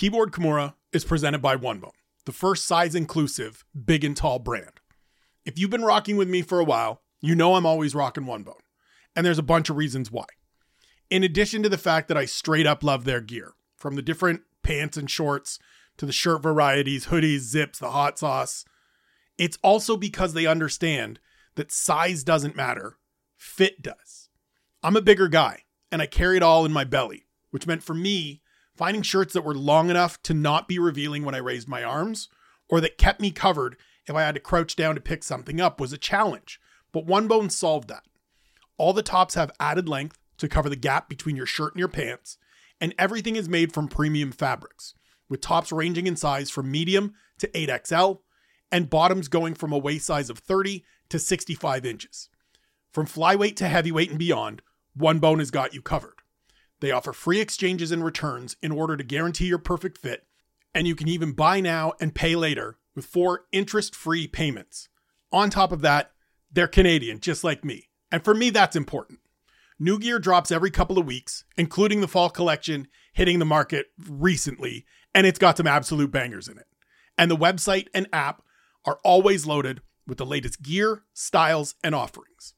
Keyboard Kimura is presented by OneBone, the first size inclusive, big and tall brand. If you've been rocking with me for a while, you know I'm always rocking OneBone. And there's a bunch of reasons why. In addition to the fact that I straight up love their gear, from the different pants and shorts to the shirt varieties, hoodies, zips, the hot sauce, it's also because they understand that size doesn't matter, fit does. I'm a bigger guy, and I carry it all in my belly, which meant for me, finding shirts that were long enough to not be revealing when I raised my arms, or that kept me covered if I had to crouch down to pick something up, was a challenge. But One Bone solved that. All the tops have added length to cover the gap between your shirt and your pants, and everything is made from premium fabrics, with tops ranging in size from medium to 8XL, and bottoms going from a waist size of 30 to 65 inches. From flyweight to heavyweight and beyond, One Bone has got you covered. They offer free exchanges and returns in order to guarantee your perfect fit, and you can even buy now and pay later with four interest free payments. On top of that, they're Canadian, just like me. And for me, that's important. New gear drops every couple of weeks, including the fall collection hitting the market recently, and it's got some absolute bangers in it. And the website and app are always loaded with the latest gear, styles, and offerings.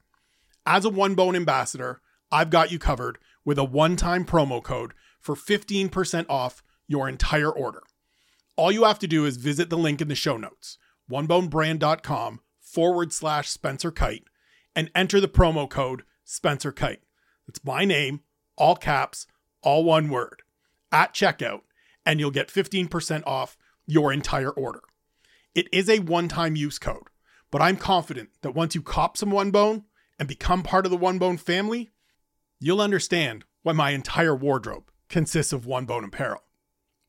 As a One Bone ambassador, I've got you covered with a one time promo code for 15% off your entire order. All you have to do is visit the link in the show notes, onebonebrand.com forward slash Spencer Kyte, and enter the promo code Spencer Kyte. It's my name, all caps, all one word, at checkout, and you'll get 15% off your entire order. It is a one time use code, but I'm confident that once you cop some OneBone and become part of the OneBone family, you'll understand why my entire wardrobe consists of one bone apparel.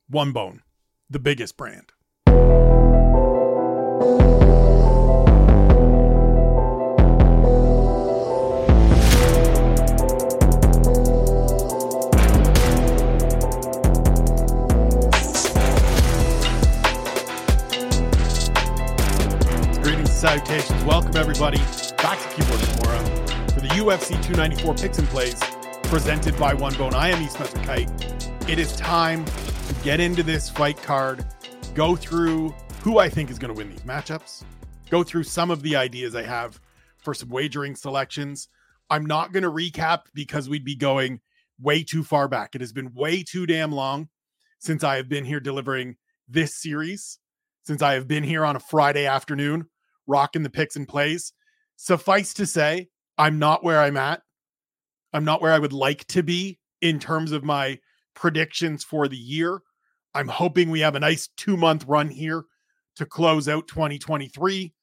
One bone, the biggest brand. Greetings salutations. Welcome, everybody, back to Keyboard Kimura UFC 294 Picks and Plays presented by One Bone. I am East Spencer Kyte. It is time to get into this fight card, go through who I think is going to win these matchups, go through some of the ideas I have for some wagering selections. I'm not going to recap because we'd be going way too far back. It has been way too damn long since I have been here delivering this series, since I have been here on a Friday afternoon rocking the picks and plays. Suffice to say, I'm not where I'm at. I'm not where I would like to be in terms of my predictions for the year. I'm hoping we have a nice two month run here to close out 2023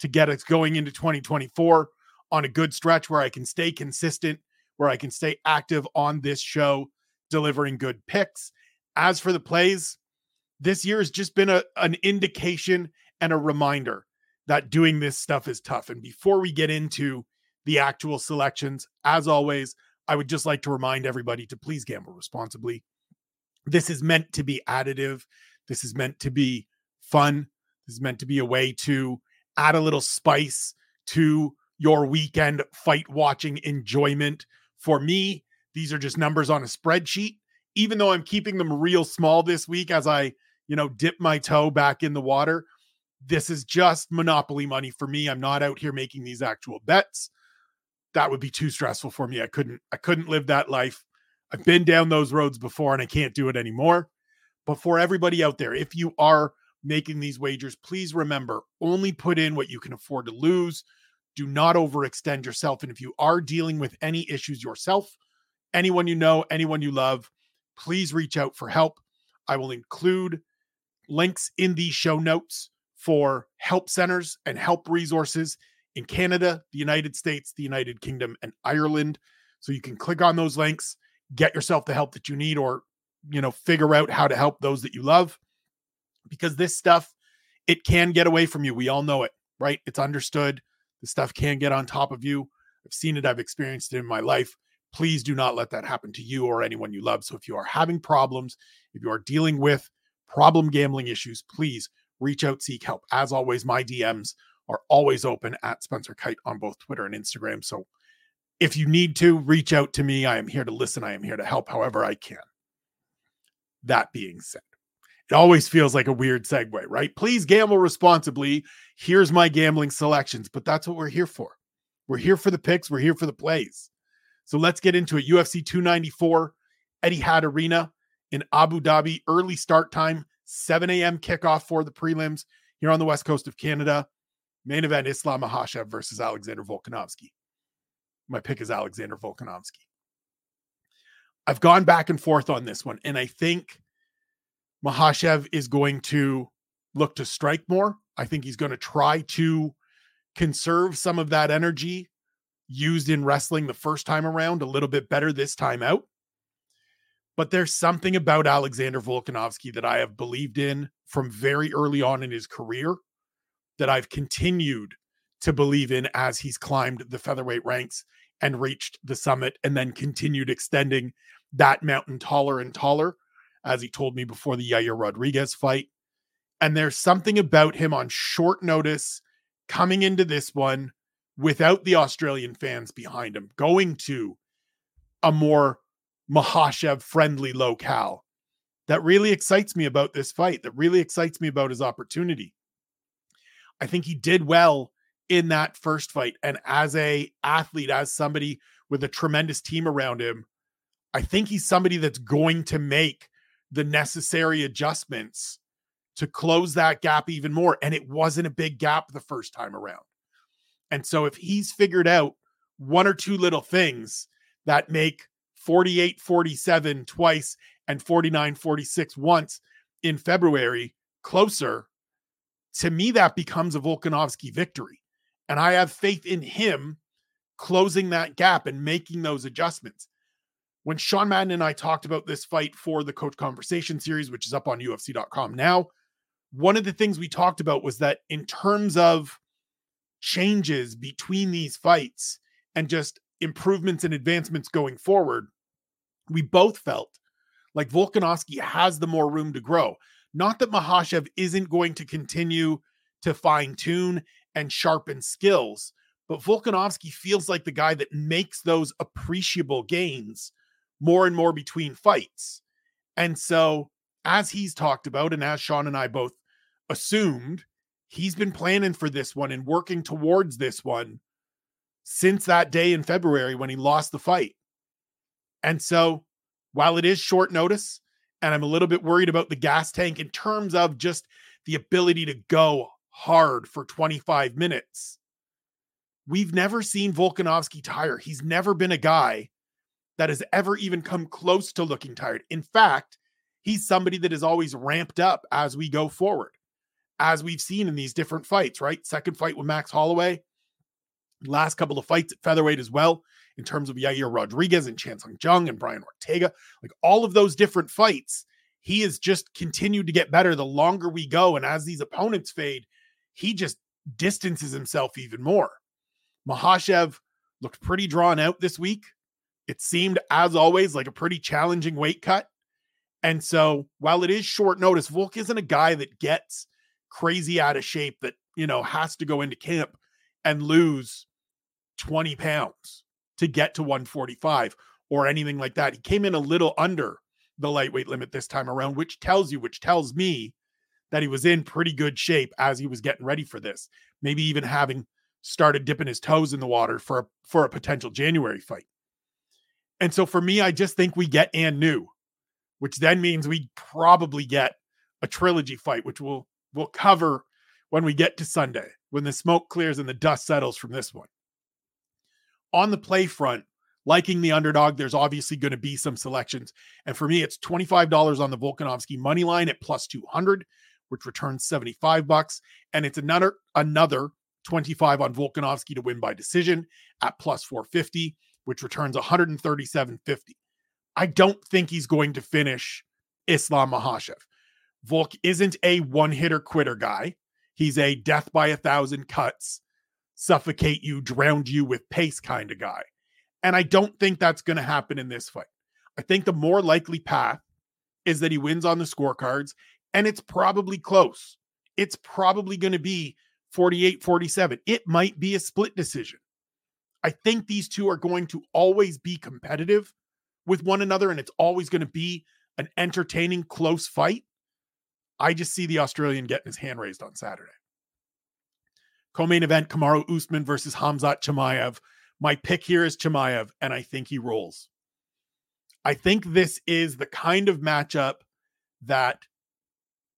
to get us going into 2024 on a good stretch where I can stay consistent, where I can stay active on this show, delivering good picks. As for the plays, this year has just been a, an indication and a reminder that doing this stuff is tough. And before we get into the actual selections, as always, I would just like to remind everybody to please gamble responsibly. This is meant to be additive. This is meant to be fun. This is meant to be a way to add a little spice to your weekend fight watching enjoyment. For me, these are just numbers on a spreadsheet. Even though I'm keeping them real small this week as I, you know, dip my toe back in the water, this is just monopoly money for me. I'm not out here making these actual bets. That would be too stressful for me. I couldn't I couldn't live that life. I've been down those roads before and I can't do it anymore. But for everybody out there, if you are making these wagers, please remember only put in what you can afford to lose. Do not overextend yourself. And if you are dealing with any issues yourself, anyone you know, anyone you love, please reach out for help. I will include links in the show notes for help centers and help resources in Canada, the United States, the United Kingdom, and Ireland. So you can click on those links, get yourself the help that you need, or you know, figure out how to help those that you love. Because this stuff, it can get away from you. We all know it, right? It's understood. The stuff can get on top of you. I've seen it, I've experienced it in my life. Please do not let that happen to you or anyone you love. So if you are having problems, if you are dealing with problem gambling issues, please reach out, seek help. As always, my DMs are always open at Spencer Kyte on both Twitter and Instagram. So if you need to reach out to me, I am here to listen. I am here to help however I can. That being said, It always feels like a weird segue, right? Please gamble responsibly. Here's my gambling selections, but that's what we're here for. We're here for the picks, we're here for the plays. So let's get into it. UFC 294, Etihad Arena in Abu Dhabi, early start time, 7 a.m. kickoff for the prelims here on the west coast of Canada. Main event Islam Makhachev versus Alexander Volkanovski. My pick is Alexander Volkanovski. I've gone back and forth on this one, and I think Makhachev is going to look to strike more. I think he's going to try to conserve some of that energy used in wrestling the first time around a little bit better this time out. But there's something about Alexander Volkanovski that I have believed in from very early on in his career that I've continued to believe in as he's climbed the featherweight ranks and reached the summit and then continued extending that mountain taller and taller, as he told me before the Yair Rodriguez fight. And there's something about him on short notice coming into this one without the Australian fans behind him, going to a more Makhachev friendly locale. That really excites me about this fight. That really excites me about his opportunity. I think he did well in that first fight and as a athlete as somebody with a tremendous team around him, I think he's somebody that's going to make the necessary adjustments to close that gap even more and it wasn't a big gap the first time around. And so if he's figured out one or two little things that make 48 47 twice and 49 46 once in February closer, to me, that becomes a Volkanovski victory. And I have faith in him closing that gap and making those adjustments. When Sean Madden and I talked about this fight for the Coach Conversation series, which is up on UFC.com now, one of the things we talked about was that in terms of changes between these fights and just improvements and advancements going forward, we both felt like Volkanovski has the more room to grow. Not that Makhachev isn't going to continue to fine tune and sharpen skills, but Volkanovski feels like the guy that makes those appreciable gains more and more between fights. And so, as he's talked about, and as Sean and I both assumed, he's been planning for this one and working towards this one since that day in February when he lost the fight. And so, while it is short notice, and I'm a little bit worried about the gas tank in terms of just the ability to go hard for 25 minutes. We've never seen Volkanovski tire. He's never been a guy that has ever even come close to looking tired. In fact, he's somebody that is always ramped up as we go forward, as we've seen in these different fights, right? Second fight with Max Holloway, last couple of fights at featherweight as well, in terms of Yair Rodriguez and Chan Sung Jung and Brian Ortega, like all of those different fights, he has just continued to get better the longer we go. And as these opponents fade, he just distances himself even more. Makhachev looked pretty drawn out this week. It seemed, as always, like a pretty challenging weight cut. And so, while it is short notice, Volk isn't a guy that gets crazy out of shape that, you know, has to go into camp and lose 20 pounds to get to 145 or anything like that. He came in a little under the lightweight limit this time around, which tells you, which tells me that he was in pretty good shape as he was getting ready for this. Maybe even having started dipping his toes in the water for a, for a potential January fight. And so for me, I just think we get and new, which then means we probably get a trilogy fight, which we'll we'll cover when we get to Sunday, when the smoke clears and the dust settles from this one on the play front, liking the underdog, there's obviously going to be some selections. And for me, it's $25 on the Volkanovski money line at plus 200, which returns 75 bucks. And it's another another 25 on Volkanovski to win by decision at plus 450, which returns 137.50. I don't think he's going to finish Islam Makhachev. Volk isn't a one hitter quitter guy. He's a death by a thousand cuts suffocate you, drown you with pace kind of guy. And I don't think that's going to happen in this fight. I think the more likely path is that he wins on the scorecards, and it's probably close. It's probably going to be 48 47. It might be a split decision. I think these two are going to always be competitive with one another, and it's always going to be an entertaining, close fight. I just see the Australian getting his hand raised on Saturday. Co-main event: Kamaru Usman versus Hamzat Chimaev. My pick here is Chimaev, and I think he rolls. I think this is the kind of matchup that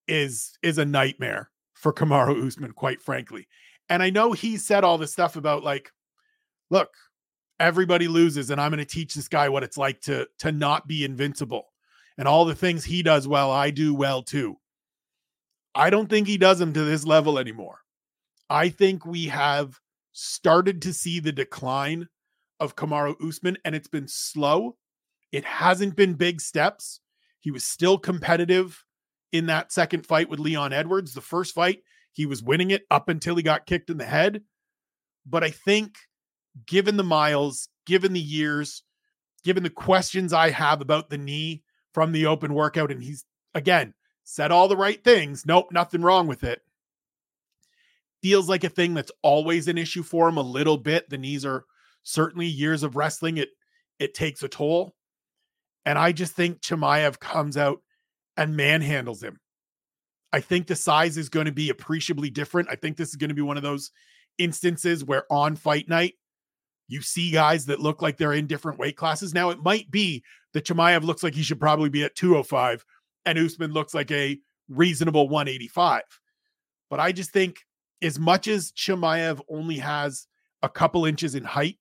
is is a nightmare for Kamaru Usman, quite frankly. And I know he said all this stuff about like, look, everybody loses, and I'm going to teach this guy what it's like to to not be invincible, and all the things he does well, I do well too. I don't think he does them to this level anymore. I think we have started to see the decline of Kamaru Usman, and it's been slow. It hasn't been big steps. He was still competitive in that second fight with Leon Edwards. The first fight, he was winning it up until he got kicked in the head. But I think, given the miles, given the years, given the questions I have about the knee from the open workout, and he's again said all the right things. Nope, nothing wrong with it feels like a thing that's always an issue for him a little bit. The knees are certainly years of wrestling. It it takes a toll. And I just think Chimaev comes out and manhandles him. I think the size is going to be appreciably different. I think this is going to be one of those instances where on fight night, you see guys that look like they're in different weight classes. Now, it might be that Chimaev looks like he should probably be at 205 and Usman looks like a reasonable 185. But I just think as much as Chimaev only has a couple inches in height,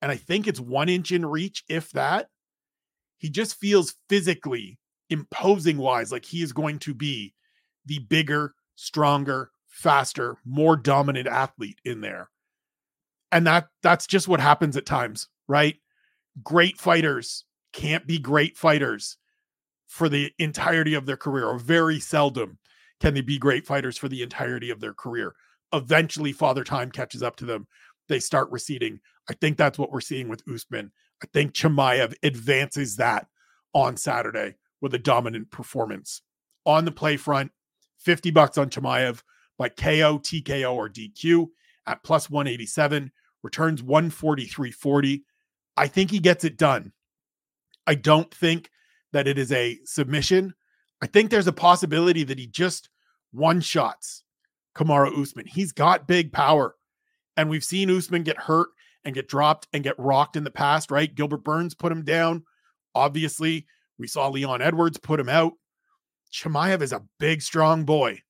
and I think it's one inch in reach, if that, he just feels physically imposing wise like he is going to be the bigger, stronger, faster, more dominant athlete in there. And that that's just what happens at times, right? Great fighters can't be great fighters for the entirety of their career or very seldom can they be great fighters for the entirety of their career? Eventually, Father Time catches up to them. They start receding. I think that's what we're seeing with Usman. I think Chimaev advances that on Saturday with a dominant performance. On the play front, 50 bucks on Chimaev by KO, TKO, or DQ at plus 187, returns 143.40. I think he gets it done. I don't think that it is a submission. I think there's a possibility that he just one shots Kamaru Usman. He's got big power. And we've seen Usman get hurt and get dropped and get rocked in the past, right? Gilbert Burns put him down. Obviously, we saw Leon Edwards put him out. Chimaev is a big, strong boy,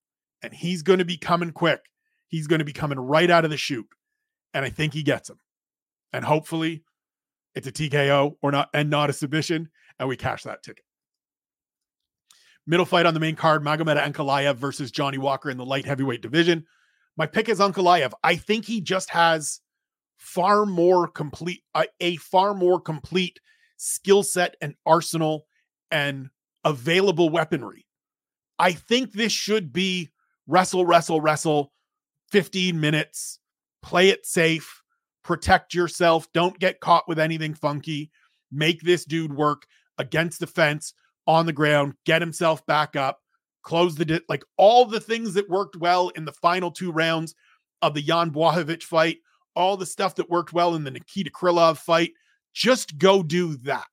and he's going to be coming quick. He's going to be coming right out of the chute. And I think he gets him. And hopefully it's a TKO or not and not a submission. And we cash that ticket. Middle fight on the main card, Magomed Ankalaev versus Johnny Walker in the light heavyweight division. My pick is Ankalaev. I think he just has far more complete a, a far more complete skill set and arsenal and available weaponry. I think this should be wrestle, wrestle, wrestle, 15 minutes, play it safe, protect yourself, don't get caught with anything funky, make this dude work against the fence on the ground, get himself back up, close the di- like all the things that worked well in the final two rounds of the Jan Blachowicz fight, all the stuff that worked well in the Nikita Krylov fight. Just go do that.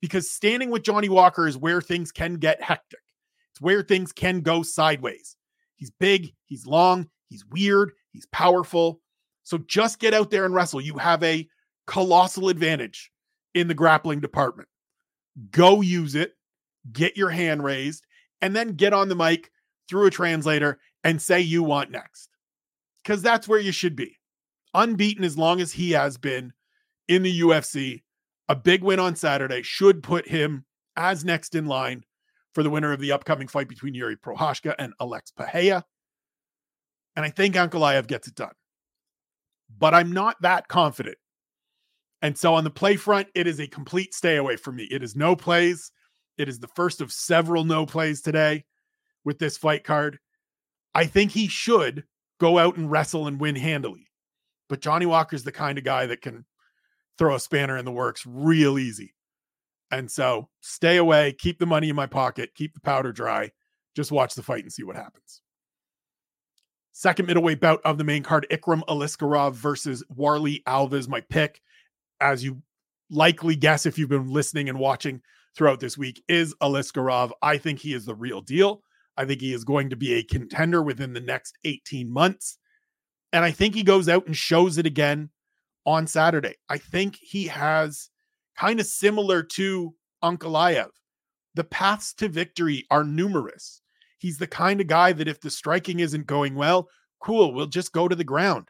Because standing with Johnny Walker is where things can get hectic. It's where things can go sideways. He's big, he's long, he's weird, he's powerful. So just get out there and wrestle. You have a colossal advantage in the grappling department. Go use it get your hand raised, and then get on the mic through a translator and say you want next. Because that's where you should be. Unbeaten as long as he has been in the UFC. A big win on Saturday should put him as next in line for the winner of the upcoming fight between Jiri Prochazka and Alex Pereira. And I think Ankalaev gets it done. But I'm not that confident. And so on the play front, it is a complete stay away for me. It is no plays. It is the first of several no plays today with this fight card. I think he should go out and wrestle and win handily. But Johnny Walker's the kind of guy that can throw a spanner in the works real easy. And so stay away, keep the money in my pocket, keep the powder dry. Just watch the fight and see what happens. Second middleweight bout of the main card Ikram Aliskerov versus Warlley Alves. My pick, as you likely guess if you've been listening and watching throughout this week is Aliskerov. I think he is the real deal. I think he is going to be a contender within the next 18 months. And I think he goes out and shows it again on Saturday. I think he has kind of similar to Ankalaev. The paths to victory are numerous. He's the kind of guy that if the striking isn't going well, cool, we'll just go to the ground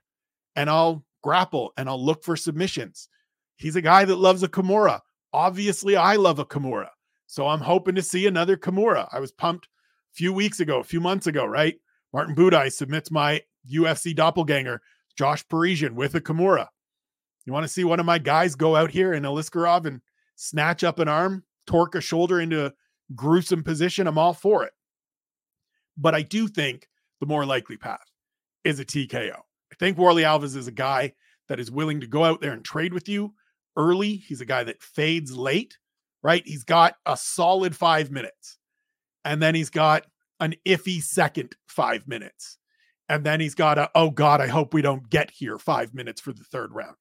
and I'll grapple and I'll look for submissions. He's a guy that loves a Kimura. Obviously, I love a Kimura. So I'm hoping to see another Kimura. I was pumped a few weeks ago, a few months ago, right? Martin Buday submits my UFC doppelganger, Josh Parisian, with a Kimura. You want to see one of my guys go out here in Aliskerov and snatch up an arm, torque a shoulder into a gruesome position? I'm all for it. But I do think the more likely path is a TKO. I think Warlley Alves is a guy that is willing to go out there and trade with you early. He's a guy that fades late, right? He's got a solid five minutes, and then he's got an iffy second five minutes. And then he's got a, oh God, I hope we don't get here five minutes for the third round.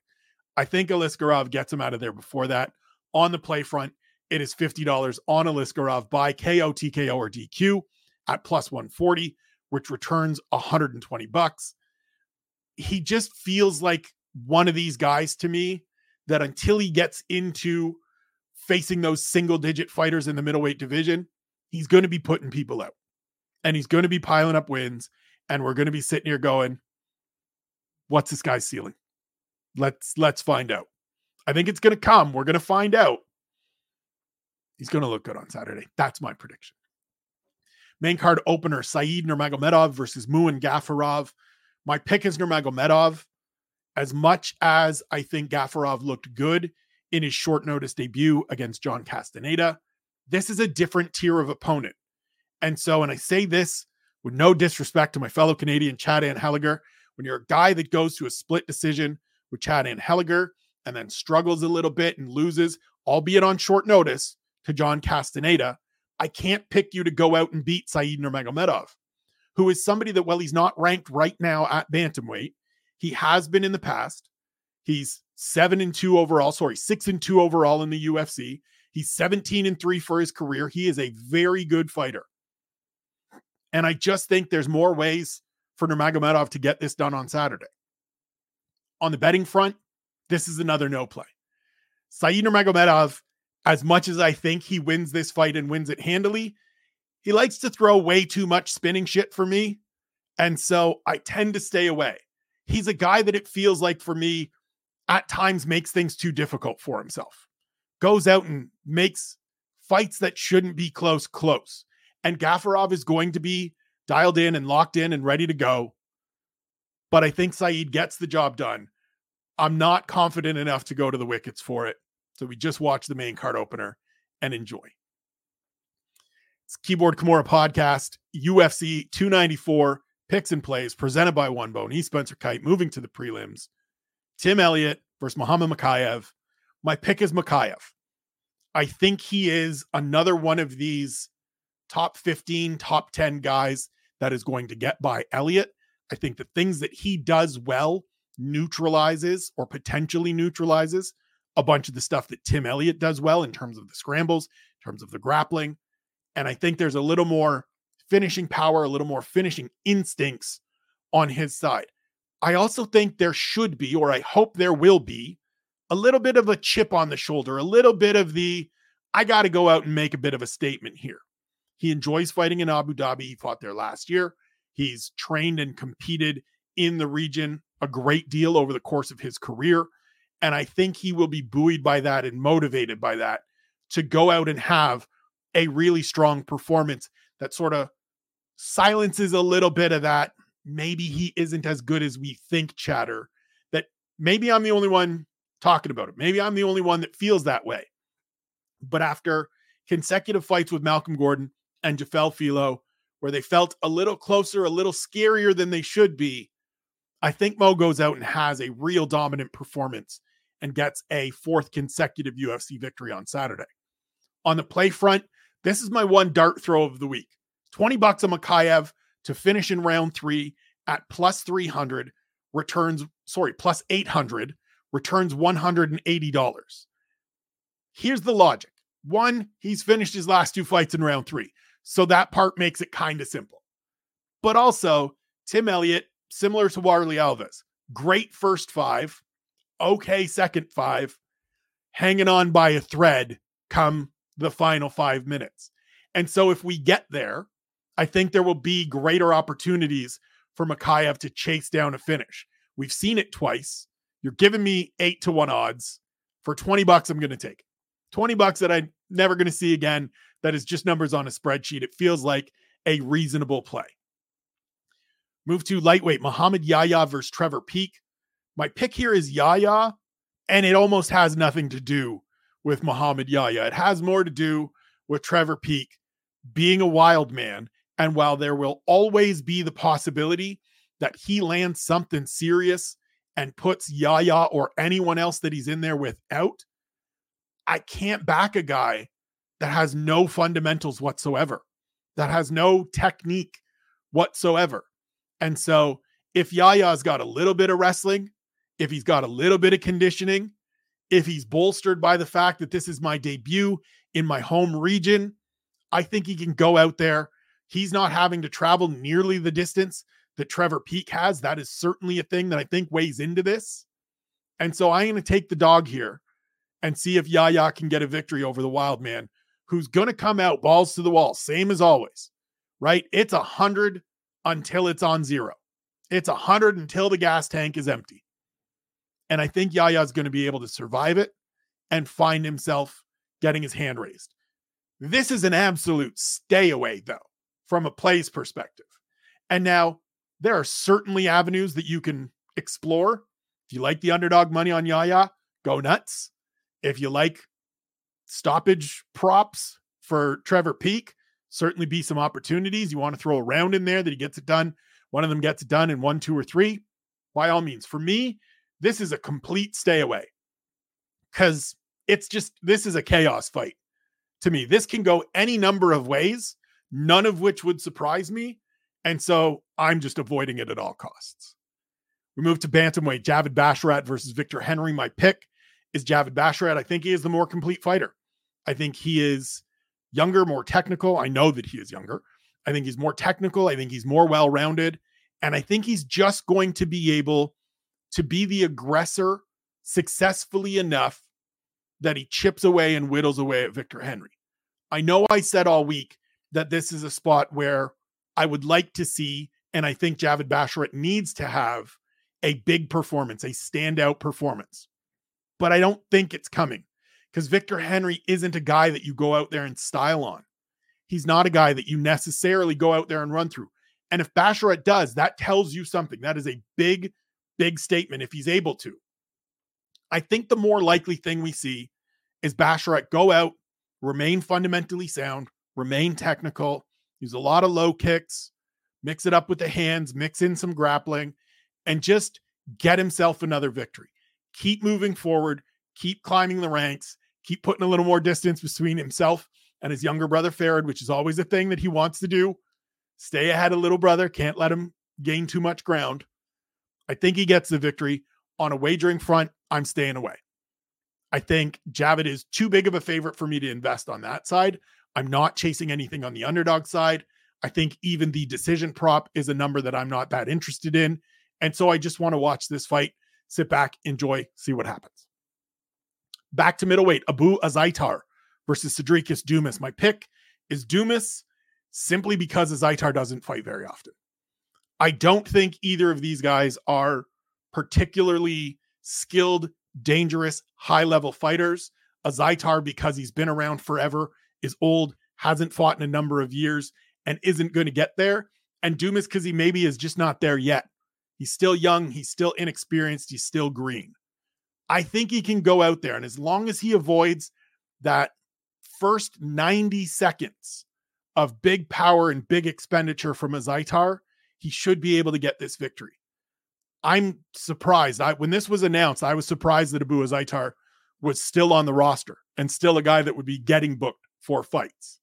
I think Aliskerov gets him out of there before that. On the play front, it is $50 on Aliskerov by KO, TKO, or DQ at plus 140, which returns 120 bucks. He just feels like one of these guys to me that until he gets into facing those single digit fighters in the middleweight division, he's going to be putting people out and he's going to be piling up wins and we're going to be sitting here going, what's this guy's ceiling? Let's let's find out. I think it's going to come. We're going to find out. He's going to look good on Saturday. That's my prediction. Main card opener: Said Nurmagomedov versus Muin Gafurov. My pick is Nurmagomedov. As much as I think Gafurov looked good in his short notice debut against John Castaneda, this is a different tier of opponent. And so, and I say this with no disrespect to my fellow Canadian Chad Anheliger, when you're a guy that goes to a split decision with Chad Anheliger and then struggles a little bit and loses, albeit on short notice, to John Castaneda, I can't pick you to go out and beat Said Nurmagomedov, who is somebody that, well, he's not ranked right now at bantamweight. He has been in the past. He's seven and two overall, sorry, six and two overall in the UFC. He's 17 and three for his career. He is a very good fighter. And I just think there's more ways for Nurmagomedov to get this done on Saturday. On the betting front, this is another no play. Said Nurmagomedov, as much as I think he wins this fight and wins it handily, he likes to throw way too much spinning shit for me. And so I tend to stay away. He's a guy that it feels like for me at times makes things too difficult for himself. Goes out and makes fights that shouldn't be close, close and Gafurov is going to be dialed in and locked in and ready to go. But I think Saeed gets the job done. I'm not confident enough to go to the wickets for it. So we just watch the main card opener and enjoy. It's Keyboard Kimura podcast, UFC 294 picks and plays presented by One Bone. He's Spencer Kyte moving to the prelims. Tim Elliott versus Muhammad Mokaev. My pick is Mokaev. I think he is another one of these top 15, top 10 guys that is going to get by Elliott. I think the things that he does well neutralizes or potentially neutralizes a bunch of the stuff that Tim Elliott does well in terms of the scrambles, in terms of the grappling. And I think there's a little more finishing power, a little more finishing instincts on his side. I also think there should be, or I hope there will be, a little bit of a chip on the shoulder, a little bit of the, I got to go out and make a bit of a statement here. He enjoys fighting in Abu Dhabi. He fought there last year. He's trained and competed in the region a great deal over the course of his career. And I think he will be buoyed by that and motivated by that to go out and have a really strong performance that sort of silences a little bit of that. Maybe he isn't as good as we think chatter. That maybe I'm the only one talking about it. Maybe I'm the only one that feels that way. But after consecutive fights with Malcolm Gordon, and Jafel Filho, where they felt a little closer, a little scarier than they should be. I think Mo goes out and has a real dominant performance and gets a fourth consecutive UFC victory on Saturday. On the play front, this is my one dart throw of the week 20 bucks on Mokaev to finish in round three at plus 300, returns, sorry, plus 800, returns $180. Here's the logic one, he's finished his last two fights in round three. So that part makes it kind of simple. But also, Tim Elliott, similar to Warlley Alves, great first five, okay second five, hanging on by a thread come the final five minutes. And so if we get there, I think there will be greater opportunities for Mokaev to chase down a finish. We've seen it twice. You're giving me eight to one odds for 20 bucks. I'm going to take 20 bucks that I'm never going to see again. That is just numbers on a spreadsheet. It feels like a reasonable play. Move to lightweight Muhammad Yahya versus Trevor Peek. My pick here is Yahya, and it almost has nothing to do with Muhammad Yahya. It has more to do with Trevor Peek being a wild man. And while there will always be the possibility that he lands something serious and puts Yahya or anyone else that he's in there with out, I can't back a guy that has no fundamentals whatsoever, that has no technique whatsoever. And so if Yahya's got a little bit of wrestling, if he's got a little bit of conditioning, if he's bolstered by the fact that this is my debut in my home region, I think he can go out there. He's not having to travel nearly the distance that Trevor Peek has. That is certainly a thing that I think weighs into this. And so I'm going to take the dog here and see if Yahya can get a victory over the wild man, who's going to come out balls to the wall, same as always, right? It's a hundred until it's on zero. It's a hundred until the gas tank is empty. And I think Yahya is going to be able to survive it and find himself getting his hand raised. This is an absolute stay away, though, from a plays perspective. And now there are certainly avenues that you can explore. If you like the underdog money on Yahya, go nuts. If you like stoppage props for Trevor Peek, certainly be some opportunities. You want to throw a round in there that he gets it done. One of them gets it done in one, two, or three. By all means, for me, this is a complete stay away because it's just this is a chaos fight to me. This can go any number of ways, none of which would surprise me. And so I'm just avoiding it at all costs. We move to bantamweight, Javid Basharat versus Victor Henry. My pick is Javid Basharat. I think he is the more complete fighter. I think he is younger, more technical. I know that he is younger. I think he's more technical. I think he's more well rounded. And I think he's just going to be able to be the aggressor successfully enough that he chips away and whittles away at Victor Henry. I know I said all week that this is a spot where I would like to see, and I think Javid Basharat needs to have a big performance, a standout performance. But I don't think it's coming because Victor Henry isn't a guy that you go out there and style on. He's not a guy that you necessarily go out there and run through. And if Basharat does, that tells you something. That is a big, big statement if he's able to. I think the more likely thing we see is Basharat go out, remain fundamentally sound, remain technical, use a lot of low kicks, mix it up with the hands, mix in some grappling, and just get himself another victory. Keep moving forward, keep climbing the ranks, keep putting a little more distance between himself and his younger brother Farid, which is always a thing that he wants to do. Stay ahead of little brother, can't let him gain too much ground. I think he gets the victory on a wagering front. I'm staying away. I think Javid is too big of a favorite for me to invest on that side. I'm not chasing anything on the underdog side. I think even the decision prop is a number that I'm not that interested in. And so I just want to watch this fight, sit back, enjoy, see what happens. Back to middleweight, Abu Azaitar versus Sedriques Dumas. My pick is Dumas simply because Azaitar doesn't fight very often. I don't think either of these guys are particularly skilled dangerous, high level fighters. Azaitar, because he's been around forever, is old, hasn't fought in a number of years, and isn't going to get there. And Dumas, because he maybe is just not there yet. He's still young, he's still inexperienced, he's still green. I think he can go out there, and as long as he avoids that first 90 seconds of big power and big expenditure from Azaitar, he should be able to get this victory. I'm surprised. I when this was announced, I was surprised that Abu Azaitar was still on the roster and still a guy that would be getting booked for fights.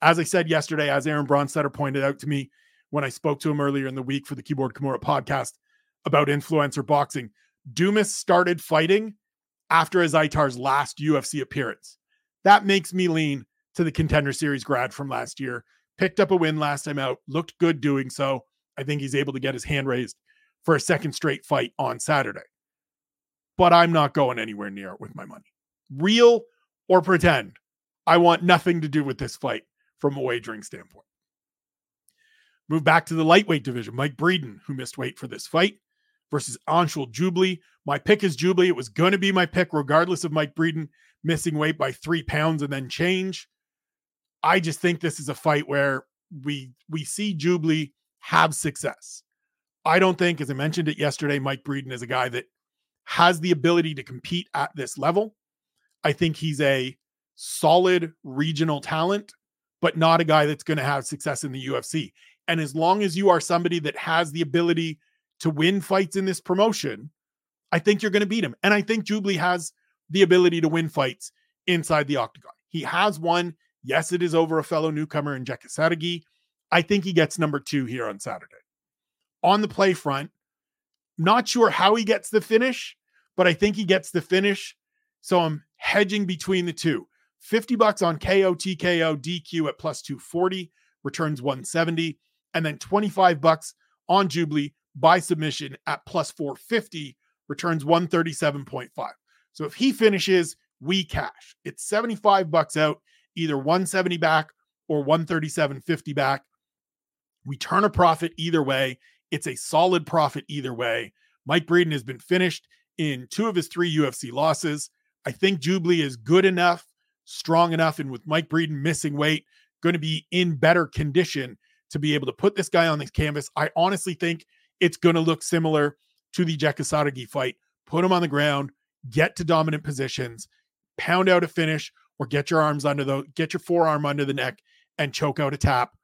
As I said yesterday, as Aaron Bronsteter pointed out to me when I spoke to him earlier in the week for the Keyboard Kimura podcast about influencer boxing, Dumas started fighting after Azaitar's last UFC appearance. That makes me lean to the contender series grad from last year picked up a win last time out, looked good doing so. I think he's able to get his hand raised for a second straight fight on Saturday. But I'm not going anywhere near it with my money. Real or pretend, I want nothing to do with this fight from a wagering standpoint. Move back to the lightweight division. Mike Breeden, who missed weight for this fight, versus Anshul Jubli. My pick is Jubli. It was going to be my pick, regardless of Mike Breeden missing weight by three pounds and then change. I just think this is a fight where we we see Jubli have success. I don't think, as I mentioned it yesterday, Mike Breeden is a guy that has the ability to compete at this level. I think he's a solid regional talent, but not a guy that's going to have success in the UFC. And as long as you are somebody that has the ability to win fights in this promotion, I think you're going to beat him. And I think Jubli has the ability to win fights inside the octagon. He has won. Yes, it is over a fellow newcomer in Jeka Saragih. I think he gets number two here on Saturday. On the play front, not sure how he gets the finish, but I think he gets the finish. So I'm hedging between the two. 50 bucks on KO, TKO, DQ at plus 240, returns 170. And then 25 bucks on Jubli by submission at plus 450, returns 137.5. So if he finishes, we cash. It's 75 bucks out, either 170 back or 137.50 back. We turn a profit either way. It's a solid profit either way. Mike Breeden has been finished in two of his three UFC losses. I think Jubli is good enough, strong enough, and with Mike Breeden missing weight, going to be in better condition to be able to put this guy on this canvas. I honestly think it's going to look similar to the Jeka Saragih fight. Put him on the ground, get to dominant positions, pound out a finish, or get your arms under the get your forearm under the neck and choke out a tap.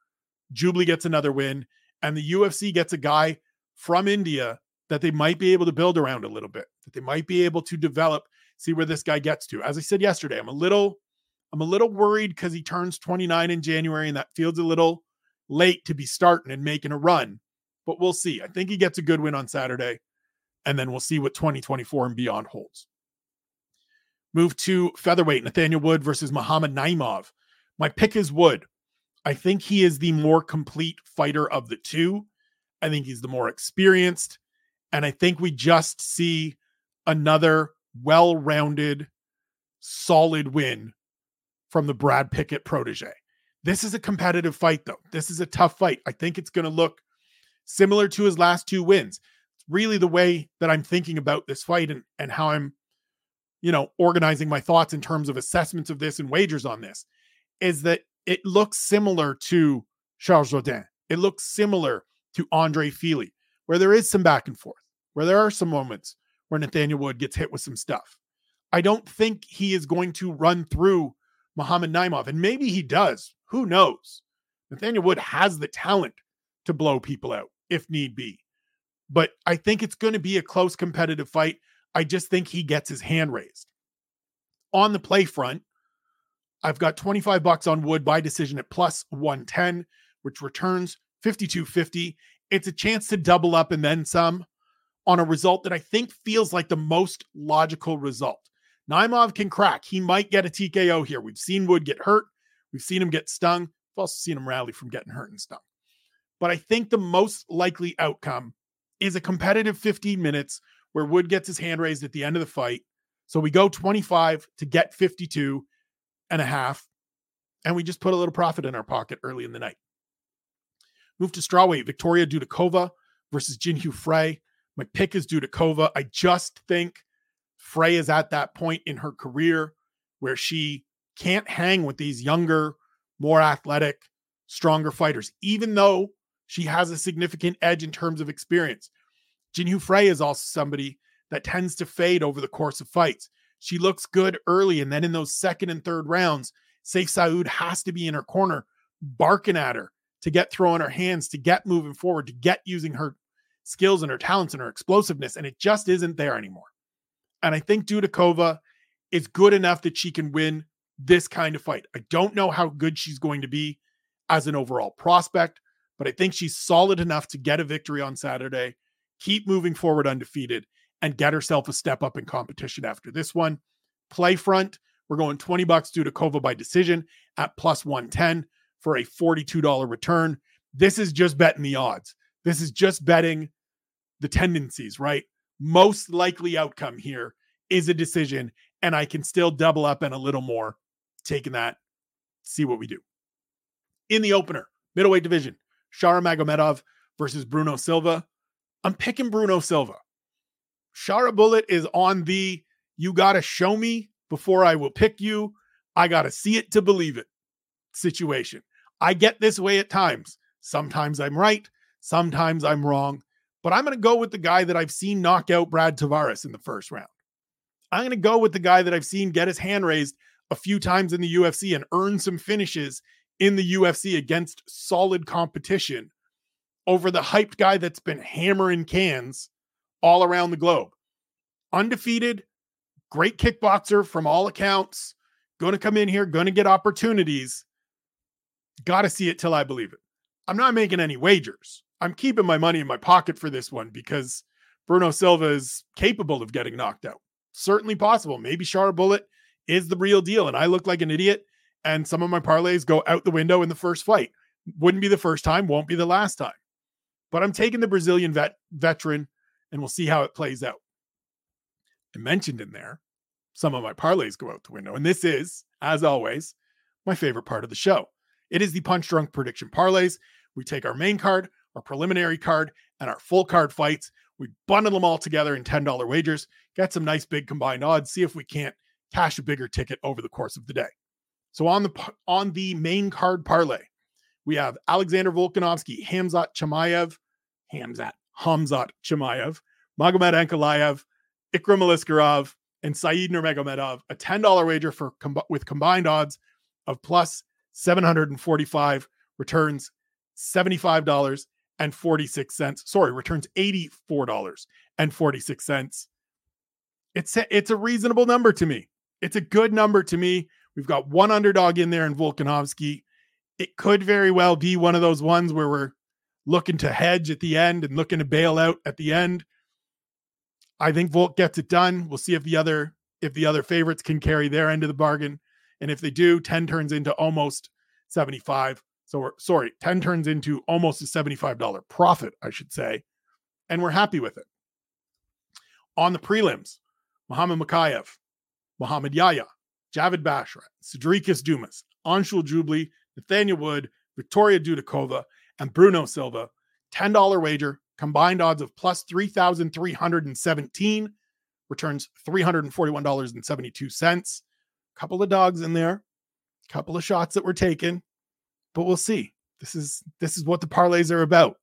Jubli gets another win, and the UFC gets a guy from India that they might be able to build around a little bit, that they might be able to develop, see where this guy gets to. As I said yesterday, I'm a little I'm a little worried because he turns 29 in January, and that feels a little late to be starting and making a run. But we'll see. I think he gets a good win on Saturday, and then we'll see what 2024 and beyond holds. Move to featherweight, Nathaniel Wood versus Muhammad Naimov. My pick is Wood. I think he is the more complete fighter of the two. I think he's the more experienced. And I think we just see another well rounded, solid win from the Brad Pickett protege. This is a competitive fight, though. This is a tough fight. I think it's going to look similar to his last two wins. Really the way that I'm thinking about this fight and, and how I'm you know, organizing my thoughts in terms of assessments of this and wagers on this is that it looks similar to Charles Jourdain. It looks similar to Andre Fili, where there is some back and forth, where there are some moments where Nathaniel Wood gets hit with some stuff. I don't think he is going to run through Muhammad Naimov, and maybe he does. Who knows? Nathaniel Wood has the talent to blow people out if need be. But I think it's going to be a close competitive fight. I just think he gets his hand raised. On the play front, I've got 25 bucks on Wood by decision at plus 110, which returns 52.50. It's a chance to double up and then some on a result that I think feels like the most logical result. Naimov can crack. He might get a TKO here. We've seen Wood get hurt. We've seen him get stung. We've also seen him rally from getting hurt and stung. But I think the most likely outcome is a competitive 15 minutes where Wood gets his hand raised at the end of the fight. So we go 25 to get 52 and a half. And we just put a little profit in our pocket early in the night. Move to strawweight. Victoria Dudakova versus Jinh Yu Frey. My pick is Dudakova. I just think Frey is at that point in her career where she can't hang with these younger, more athletic, stronger fighters, even though she has a significant edge in terms of experience. Jinh Yu Frey is also somebody that tends to fade over the course of fights. She looks good early, and then in those second and third rounds, Sayif Saud has to be in her corner, barking at her to get throwing her hands, to get moving forward, to get using her skills and her talents and her explosiveness, and it just isn't there anymore. And I think Dudakova is good enough that she can win this kind of fight. I don't know how good she's going to be as an overall prospect, but I think she's solid enough to get a victory on Saturday keep moving forward undefeated, and get herself a step up in competition after this one. Play front, we're going 20 bucks Dudakova by decision at plus 110. for a $42 return. This is just betting the odds. This is just betting the tendencies, right? Most likely outcome here is a decision, and I can still double up and a little more taking that, see what we do. In the opener, middleweight division, Shara Magomedov versus Bruno Silva. I'm picking Bruno Silva. Shara Bullet is on the you got to show me before I will pick you. I got to see it to believe it situation. I get this way at times. Sometimes I'm right, sometimes I'm wrong, but I'm going to go with the guy that I've seen knock out Brad Tavares in the first round. I'm going to go with the guy that I've seen get his hand raised a few times in the UFC and earn some finishes in the UFC against solid competition over the hyped guy that's been hammering cans all around the globe. Undefeated, great kickboxer from all accounts, going to come in here, going to get opportunities. Got to see it till I believe it. I'm not making any wagers. I'm keeping my money in my pocket for this one because Bruno Silva is capable of getting knocked out. Certainly possible. Maybe Shara Bullet is the real deal. And I look like an idiot. And some of my parlays go out the window in the first fight. Wouldn't be the first time, won't be the last time. But I'm taking the Brazilian vet veteran, and we'll see how it plays out. I mentioned in there, some of my parlays go out the window. And this is, as always, my favorite part of the show. It is the punch drunk prediction parlays. We take our main card, our preliminary card, and our full card fights. We bundle them all together in $10 wagers, get some nice big combined odds, see if we can't cash a bigger ticket over the course of the day. So on the on the main card parlay, we have Alexander Volkanovski, Hamzat Chimaev, Hamzat Hamzat Chimaev, Magomed Ankalaev, Ikram Aliskerov, and Saeed Nurmagomedov, a $10 wager for with combined odds of plus 745 returns $75.46. Sorry, returns $84.46. It's a, it's a reasonable number to me. It's a good number to me. We've got one underdog in there in Volkanovski. It could very well be one of those ones where we're looking to hedge at the end and looking to bail out at the end. I think Volk gets it done. We'll see if the other if the other favorites can carry their end of the bargain. And if they do, 10 turns into almost 75. So we're sorry, 10 turns into almost a $75 profit, I should say. And we're happy with it. On the prelims, Muhammad Mokaev, Muhammad Yahya, Javid Basharat, Sedriques Dumas, Anshul Jubli, Nathaniel Wood, Victoria Dudakova, and Bruno Silva. $10 wager, combined odds of plus 3,317, returns $341.72. Couple of dogs in there, couple of shots that were taken, but we'll see. This is this is what the parlays are about.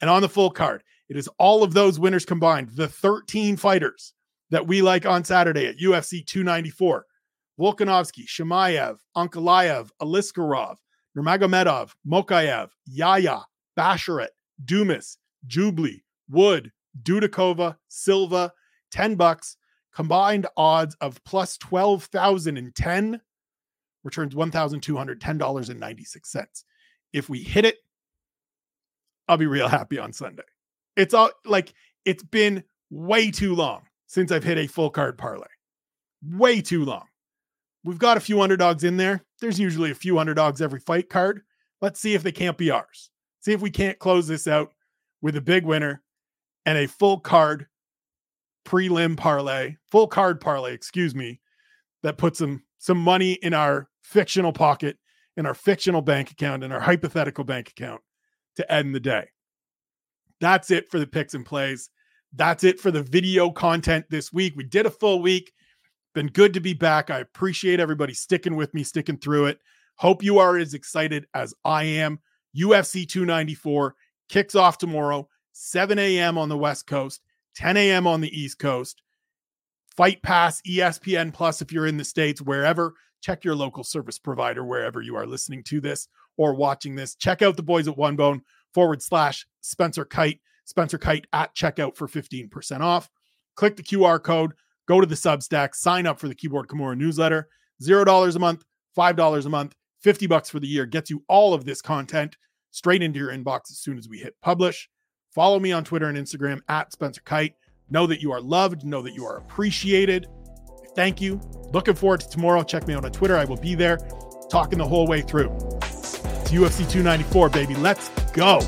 And on the full card, it is all of those winners combined, the 13 fighters that we like on Saturday at UFC 294. Volkanovski, Chimaev, Ankalaev, Aliskerov, Nurmagomedov, Mokaev, Yahya, Basharat, Dumas, Jubli, Wood, Dudakova, Silva, 10 bucks, combined odds of plus 12,010 returns $1,210.96. If we hit it, I'll be real happy on Sunday. It's all like it's been way too long since I've hit a full card parlay. Way too long. We've got a few underdogs in there. There's usually a few underdogs every fight card. Let's see if they can't be ours. See if we can't close this out with a big winner and a full card prelim parlay, full card parlay, excuse me, that puts some some money in our fictional pocket, in our fictional bank account, in our hypothetical bank account to end the day. That's it for the picks and plays. That's it for the video content this week. We did a full week. Been good to be back. I appreciate everybody sticking with me, sticking through it. Hope you are as excited as I am. UFC 294 kicks off tomorrow, 7 a.m. on the West Coast, 10 a.m. on the East Coast. Fight Pass, ESPN Plus, if you're in the States, wherever, check your local service provider, wherever you are listening to this or watching this. Check out the boys at One Bone forward slash Spencer Kyte, Spencer Kyte at checkout for 15% off. Click the QR code, go to the Substack, sign up for the Keyboard Kimura newsletter. $0 a month, $5 a month, 50 bucks for the year gets you all of this content straight into your inbox as soon as we hit publish. Follow me on Twitter and Instagram at Spencer Kyte. Know that you are loved, know that you are appreciated. Thank you. Looking forward to tomorrow. Check me out on Twitter. I will be there talking the whole way through. It's UFC 294, baby. Let's go.